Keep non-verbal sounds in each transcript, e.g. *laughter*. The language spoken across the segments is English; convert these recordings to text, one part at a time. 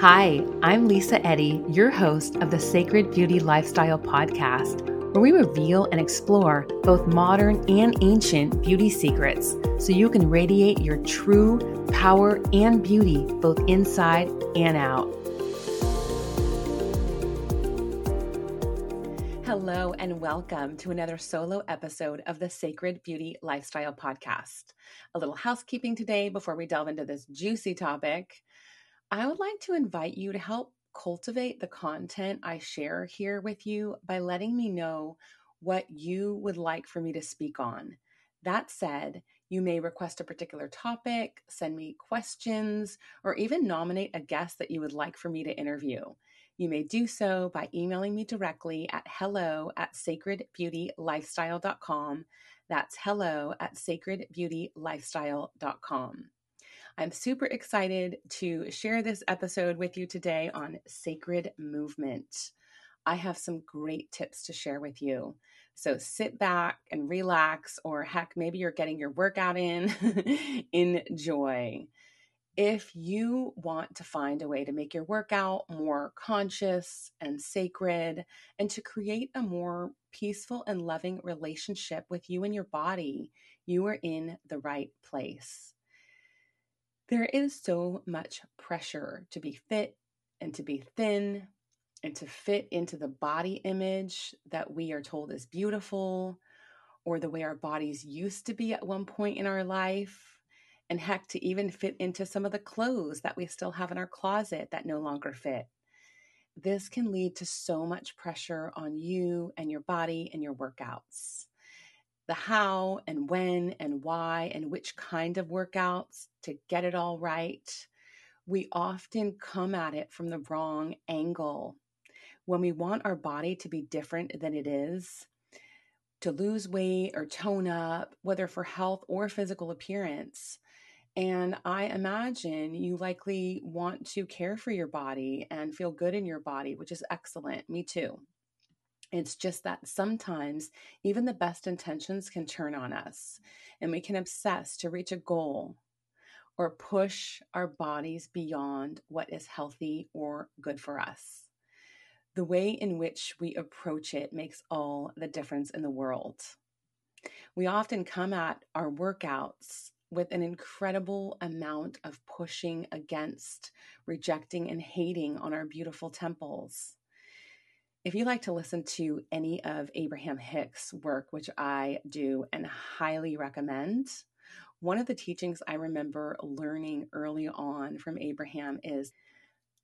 Hi, I'm Lisa Eddy, your host of the Sacred Beauty Lifestyle Podcast, where we reveal and explore both modern and ancient beauty secrets so you can radiate your true power and beauty both inside and out. Hello, and welcome to another solo episode of the Sacred Beauty Lifestyle Podcast. A little housekeeping today before we delve into this juicy topic. I would like to invite you to help cultivate the content I share here with you by letting me know what you would like for me to speak on. That said, you may request a particular topic, send me questions, or even nominate a guest that you would like for me to interview. You may do so by emailing me directly at hello at sacredbeautylifestyle.com. That's hello at sacredbeautylifestyle.com. I'm super excited to share this episode with you today on sacred movement. I have some great tips to share with you. So sit back and relax, or heck, maybe you're getting your workout in. *laughs* Enjoy. If you want to find a way to make your workout more conscious and sacred, and to create a more peaceful and loving relationship with you and your body, you are in the right place. There is so much pressure to be fit and to be thin and to fit into the body image that we are told is beautiful or the way our bodies used to be at one point in our life. And heck, to even fit into some of the clothes that we still have in our closet that no longer fit. This can lead to so much pressure on you and your body and your workouts the how and when and why and which kind of workouts to get it all right, we often come at it from the wrong angle. When we want our body to be different than it is, to lose weight or tone up, whether for health or physical appearance. And I imagine you likely want to care for your body and feel good in your body, which is excellent. Me too. It's just that sometimes even the best intentions can turn on us and we can obsess to reach a goal or push our bodies beyond what is healthy or good for us. The way in which we approach it makes all the difference in the world. We often come at our workouts with an incredible amount of pushing against, rejecting, and hating on our beautiful temples. If you like to listen to any of Abraham Hicks' work, which I do and highly recommend, one of the teachings I remember learning early on from Abraham is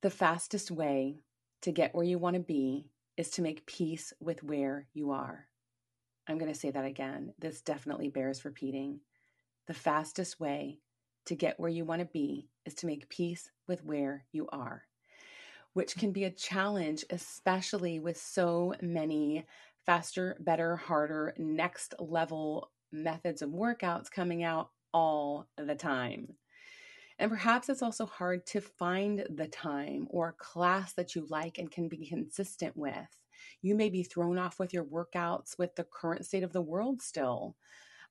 the fastest way to get where you want to be is to make peace with where you are. I'm going to say that again. This definitely bears repeating. The fastest way to get where you want to be is to make peace with where you are which can be a challenge, especially with so many faster, better, harder, next level methods of workouts coming out all the time. And perhaps it's also hard to find the time or class that you like and can be consistent with. You may be thrown off with your workouts with the current state of the world still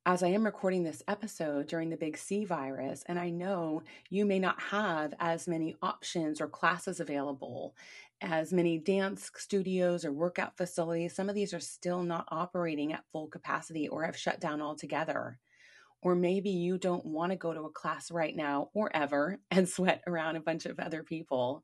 as I am recording this episode during the big C virus, and I know you may not have as many options or classes available, as many dance studios or workout facilities. Some of these are still not operating at full capacity or have shut down altogether. Or maybe you don't want to go to a class right now or ever and *laughs* sweat around a bunch of other people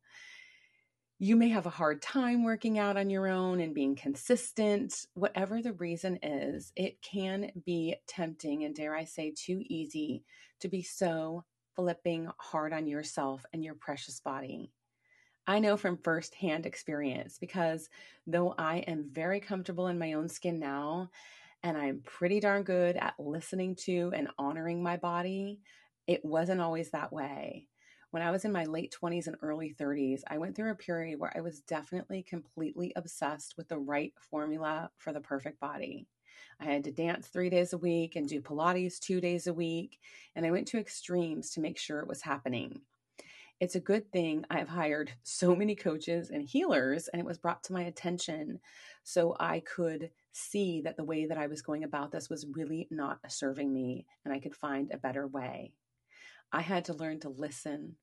you may have a hard time working out on your own and being consistent. Whatever the reason is, it can be tempting and, dare I say, too easy to be so flipping hard on yourself and your precious body. I know from firsthand experience because though I am very comfortable in my own skin now, and I'm pretty darn good at listening to and honoring my body, it wasn't always that way when I was in my late 20s and early 30s, I went through a period where I was definitely completely obsessed with the right formula for the perfect body. I had to dance three days a week and do Pilates two days a week, and I went to extremes to make sure it was happening. It's a good thing I've hired *laughs* so many coaches and healers, and it was brought to my attention so I could see that the way that I was going about this was really not serving me, and I could find a better way. I had to learn to listen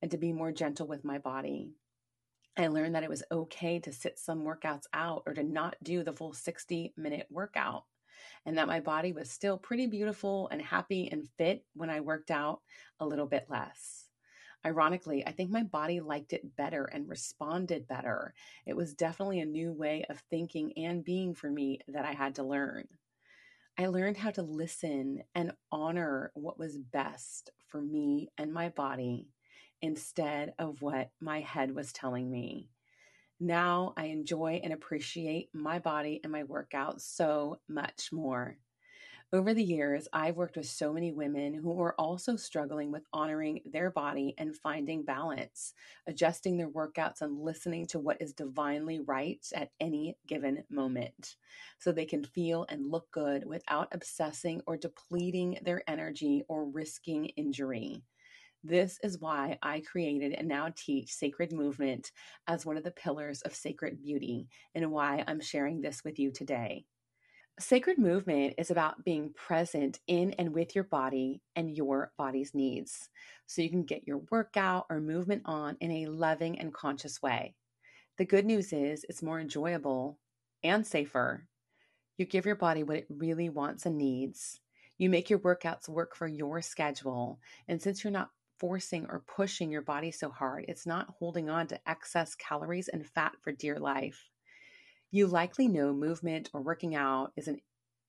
and to be more gentle with my body. I learned that it was okay to sit some workouts out or to not do the full 60 minute workout, and that my body was still pretty beautiful and happy and fit when I worked out a little bit less. Ironically, I think my body liked it better and responded better. It was definitely a new way of thinking and being for me that I had to learn. I learned how to listen and honor what was best for me and my body instead of what my head was telling me. Now I enjoy and appreciate my body and my workouts so much more. Over the years, I've worked with so many women who are also struggling with honoring their body and finding balance, adjusting their workouts and listening to what is divinely right at any given moment so they can feel and look good without obsessing or depleting their energy or risking injury. This is why I created and now teach sacred movement as one of the pillars of sacred beauty and why I'm sharing this with you today. Sacred movement is about being present in and with your body and your body's needs so you can get your workout or movement on in a loving and conscious way. The good news is it's more enjoyable and safer. You give your body what it really wants and needs. You make your workouts work for your schedule. And since you're not forcing or pushing your body so hard, it's not holding on to excess calories and fat for dear life. You likely know movement or working out is an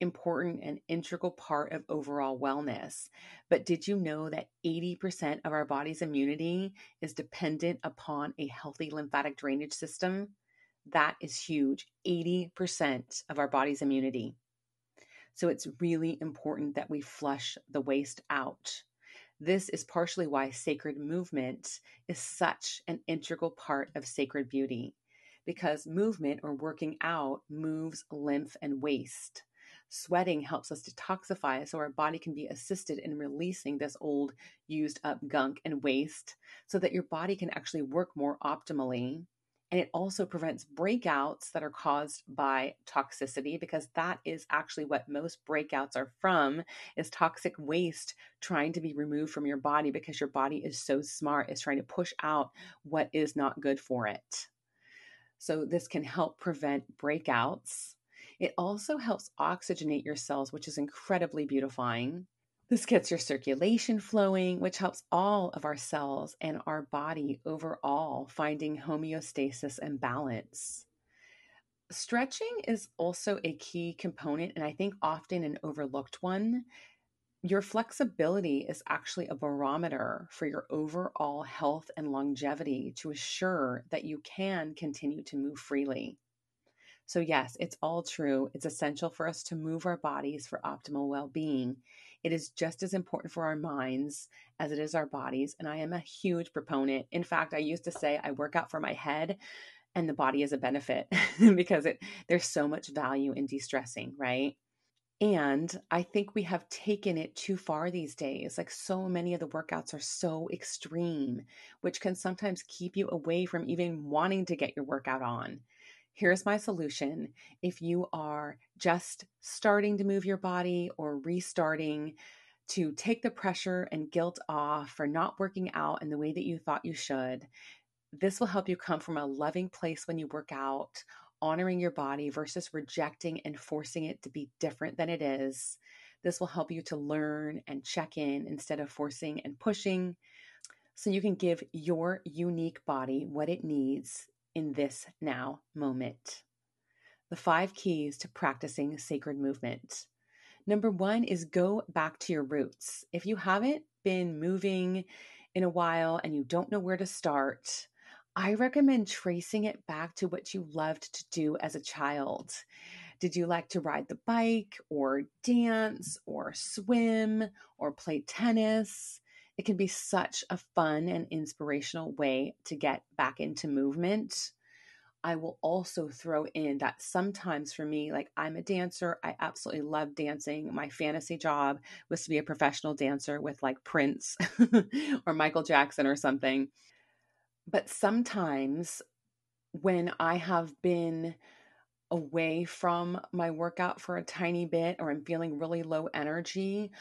important and integral part of overall wellness. But did you know that 80% of our body's immunity is dependent upon a healthy lymphatic drainage system? That is huge 80% of our body's immunity. So it's really important that we flush the waste out. This is partially why sacred movement is such an integral part of sacred beauty because movement or working out moves lymph and waste. Sweating helps us detoxify so our body can be assisted in releasing this old, used up gunk and waste so that your body can actually work more optimally. And it also prevents breakouts that are caused by toxicity because that is actually what most breakouts are from is toxic waste trying to be removed from your body because your body is so smart is trying to push out what is not good for it. So, this can help prevent breakouts. It also helps oxygenate your cells, which is incredibly beautifying. This gets your circulation flowing, which helps all of our cells and our body overall finding homeostasis and balance. Stretching is also a key component, and I think often an overlooked one your flexibility is actually a barometer for your overall health and longevity to assure that you can continue to move freely. So, yes, it's all true. It's essential for us to move our bodies for optimal well being. It is just as important for our minds as it is our bodies. And I am a huge proponent. In fact, I used to say I work out for my head and the body is a benefit *laughs* because it there's so much value in de-stressing, right? And I think we have taken it too far these days. Like so many of the workouts are so extreme, which can sometimes keep you away from even wanting to get your workout on. Here's my solution. If you are just starting to move your body or restarting, to take the pressure and guilt off for not working out in the way that you thought you should, this will help you come from a loving place when you work out honoring your body versus rejecting and forcing it to be different than it is. This will help you to learn and check in instead of forcing and pushing so you can give your unique body what it needs in this now moment. The five keys to practicing sacred movement. Number one is go back to your roots. If you haven't been moving in a while and you don't know where to start, I recommend tracing it back to what you loved to do as a child. Did you like to ride the bike or dance or swim or play tennis? It can be such a fun and inspirational way to get back into movement. I will also throw in that sometimes for me, like I'm a dancer, I absolutely love dancing. My fantasy job was to be a professional dancer with like Prince *laughs* or Michael Jackson or something. But sometimes when I have been away from my workout for a tiny bit or I'm feeling really low energy,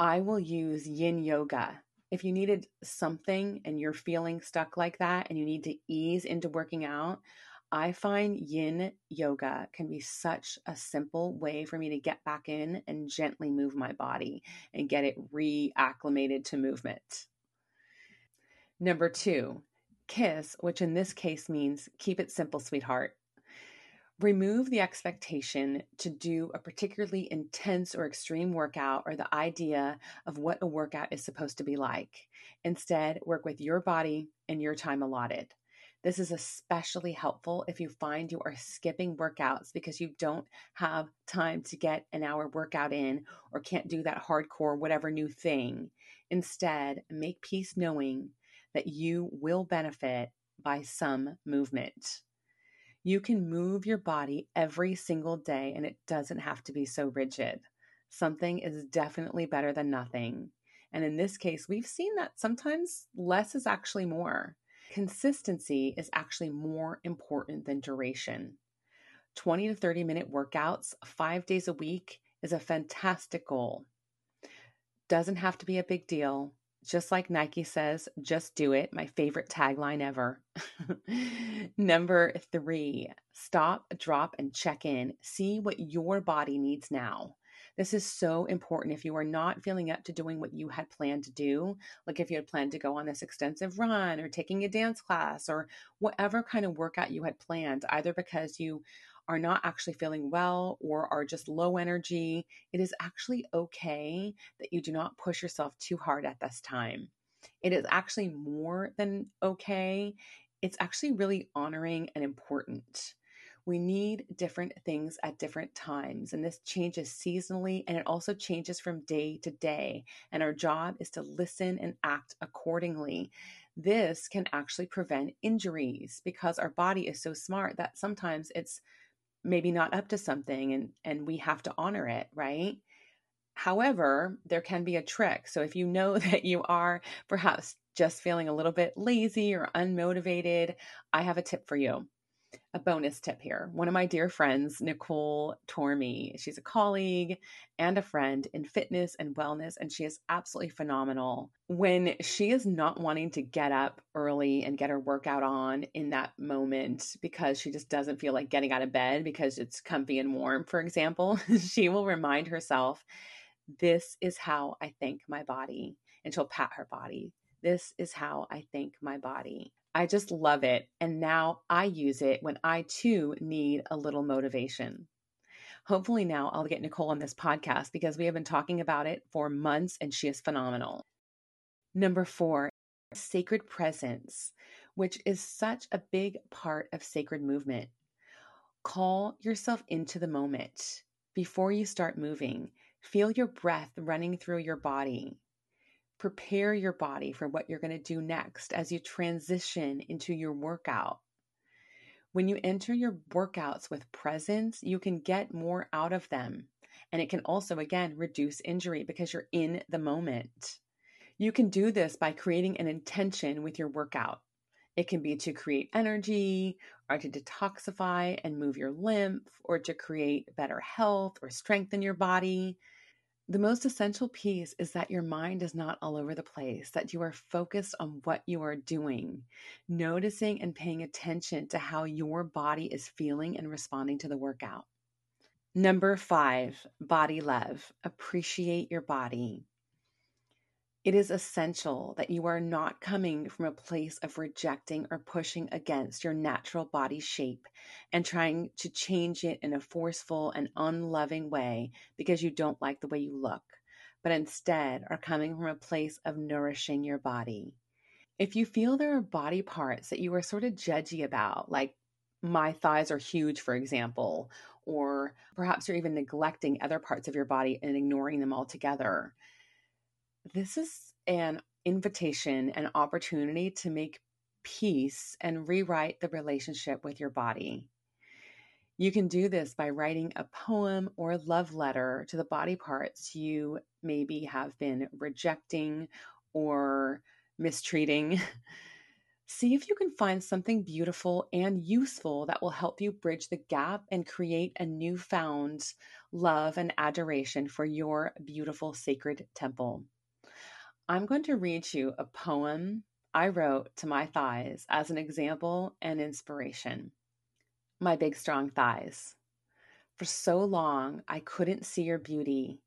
I will use yin yoga If you needed something and you're feeling stuck like that and you need to ease into working out, I find yin yoga can be such a simple way for me to get back in and gently move my body and get it reacclimated to movement. Number two, KISS, which in this case means keep it simple, sweetheart. Remove the expectation to do a particularly intense or extreme workout or the idea of what a workout is supposed to be like. Instead, work with your body and your time allotted. This is especially helpful if you find you are skipping workouts because you don't have time to get an hour workout in or can't do that hardcore, whatever new thing. Instead, make peace knowing that you will benefit by some movement. You can move your body every single day and it doesn't have to be so rigid. Something is definitely better than nothing. And in this case, we've seen that sometimes less is actually more. Consistency is actually more important than duration. 20 to 30 minute workouts five days a week is a fantastic goal. Doesn't have to be a big deal. Just like Nike says, just do it. My favorite tagline ever. *laughs* Number three, stop, drop, and check in. See what your body needs now. This is so important if you are not feeling up to doing what you had planned to do, like if you had planned to go on this extensive run or taking a dance class or whatever kind of workout you had planned, either because you are not actually feeling well or are just low energy, it is actually okay that you do not push yourself too hard at this time. It is actually more than okay. It's actually really honoring and important. We need different things at different times, and this changes seasonally and it also changes from day to day. And our job is to listen and act accordingly. This can actually prevent injuries because our body is so smart that sometimes it's maybe not up to something and, and we have to honor it, right? However, there can be a trick. So if you know *laughs* that you are perhaps just feeling a little bit lazy or unmotivated, I have a tip for you a bonus tip here. One of my dear friends, Nicole Tormey, she's a colleague and a friend in fitness and wellness, and she is absolutely phenomenal. When she is not wanting to get up early and get her workout on in that moment because she just doesn't feel like getting out of bed because it's comfy and warm, for example, *laughs* she will remind herself, This is how I thank my body. And she'll pat her body. This is how I thank my body. I just love it. And now I use it when I too need a little motivation. Hopefully, now I'll get Nicole on this podcast because we have been talking about it for months and she is phenomenal. Number four, sacred presence, which is such a big part of sacred movement. Call yourself into the moment. Before you start moving, feel your breath running through your body prepare your body for what you're going to do next as you transition into your workout. When you enter your workouts with presence, you can get more out of them. And it can also, again, reduce injury because you're in the moment. You can do this by creating an intention with your workout. It can be to create energy or to detoxify and move your lymph or to create better health or strengthen your body. The most essential piece is that your mind is not all over the place, that you are focused on what you are doing, noticing and paying attention to how your body is feeling and responding to the workout. Number five, body love. Appreciate your body. It is essential that you are not coming from a place of rejecting or pushing against your natural body shape and trying to change it in a forceful and unloving way because you don't like the way you look, but instead are coming from a place of nourishing your body. If you feel there are body parts that you are sort of judgy about, like my thighs are huge, for example, or perhaps you're even neglecting other parts of your body and ignoring them altogether this is an invitation, an opportunity to make peace and rewrite the relationship with your body. You can do this by writing a poem or love letter to the body parts you maybe have been rejecting or mistreating. *laughs* See if you can find something beautiful and useful that will help you bridge the gap and create a newfound love and adoration for your beautiful sacred temple. I'm going to read you a poem I wrote to my thighs as an example and inspiration. My big, strong thighs. For so long, I couldn't see your beauty.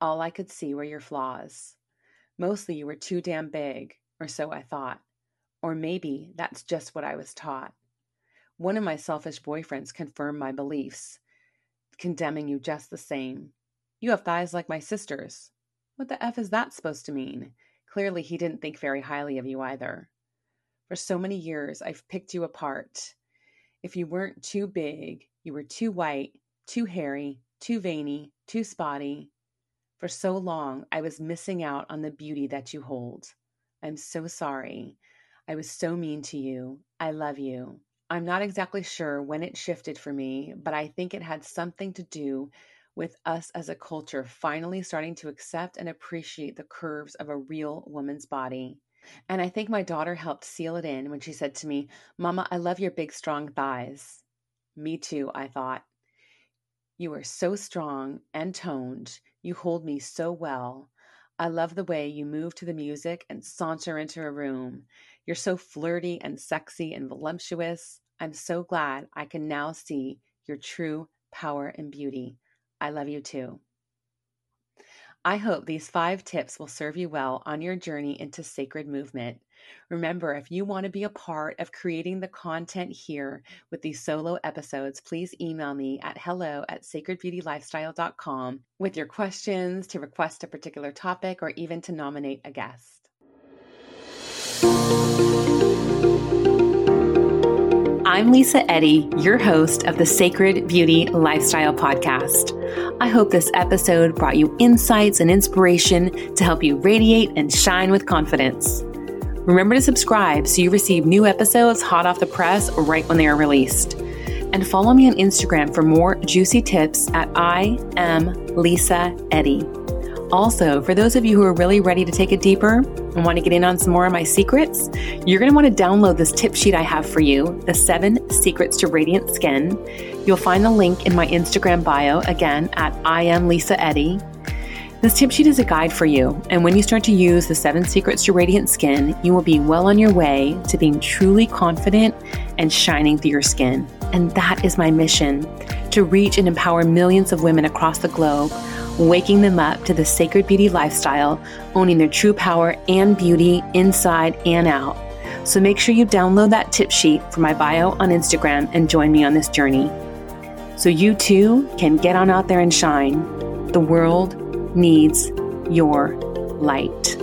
All I could see were your flaws. Mostly, you were too damn big, or so I thought. Or maybe that's just what I was taught. One of my selfish boyfriends confirmed my beliefs, condemning you just the same. You have thighs like my sister's. What the F is that supposed to mean? Clearly, he didn't think very highly of you either. For so many years, I've picked you apart. If you weren't too big, you were too white, too hairy, too veiny, too spotty. For so long, I was missing out on the beauty that you hold. I'm so sorry. I was so mean to you. I love you. I'm not exactly sure when it shifted for me, but I think it had something to do with us as a culture finally starting to accept and appreciate the curves of a real woman's body. And I think my daughter helped seal it in when she said to me, Mama, I love your big, strong thighs. Me too, I thought. You are so strong and toned. You hold me so well. I love the way you move to the music and saunter into a room. You're so flirty and sexy and voluptuous. I'm so glad I can now see your true power and beauty. I love you too. I hope these five tips will serve you well on your journey into sacred movement. Remember, if you want to be a part of creating the content here with these solo episodes, please email me at hello at sacredbeautylifestyle.com with your questions, to request a particular topic, or even to nominate a guest. I'm Lisa Eddy, your host of the Sacred Beauty Lifestyle Podcast. I hope this episode brought you insights and inspiration to help you radiate and shine with confidence. Remember to subscribe so you receive new episodes hot off the press right when they are released. And follow me on Instagram for more juicy tips at I am Lisa Eddy. Also, for those of you who are really ready to take it deeper and want to get in on some more of my secrets, you're going to want to download this tip sheet I have for you The Seven Secrets to Radiant Skin. You'll find the link in my Instagram bio again at I am Lisa Eddy. This tip sheet is a guide for you, and when you start to use the seven secrets to radiant skin, you will be well on your way to being truly confident and shining through your skin. And that is my mission to reach and empower millions of women across the globe waking them up to the sacred beauty lifestyle, owning their true power and beauty inside and out. So make sure you download that tip sheet from my bio on Instagram and join me on this journey. So you too can get on out there and shine. The world needs your light.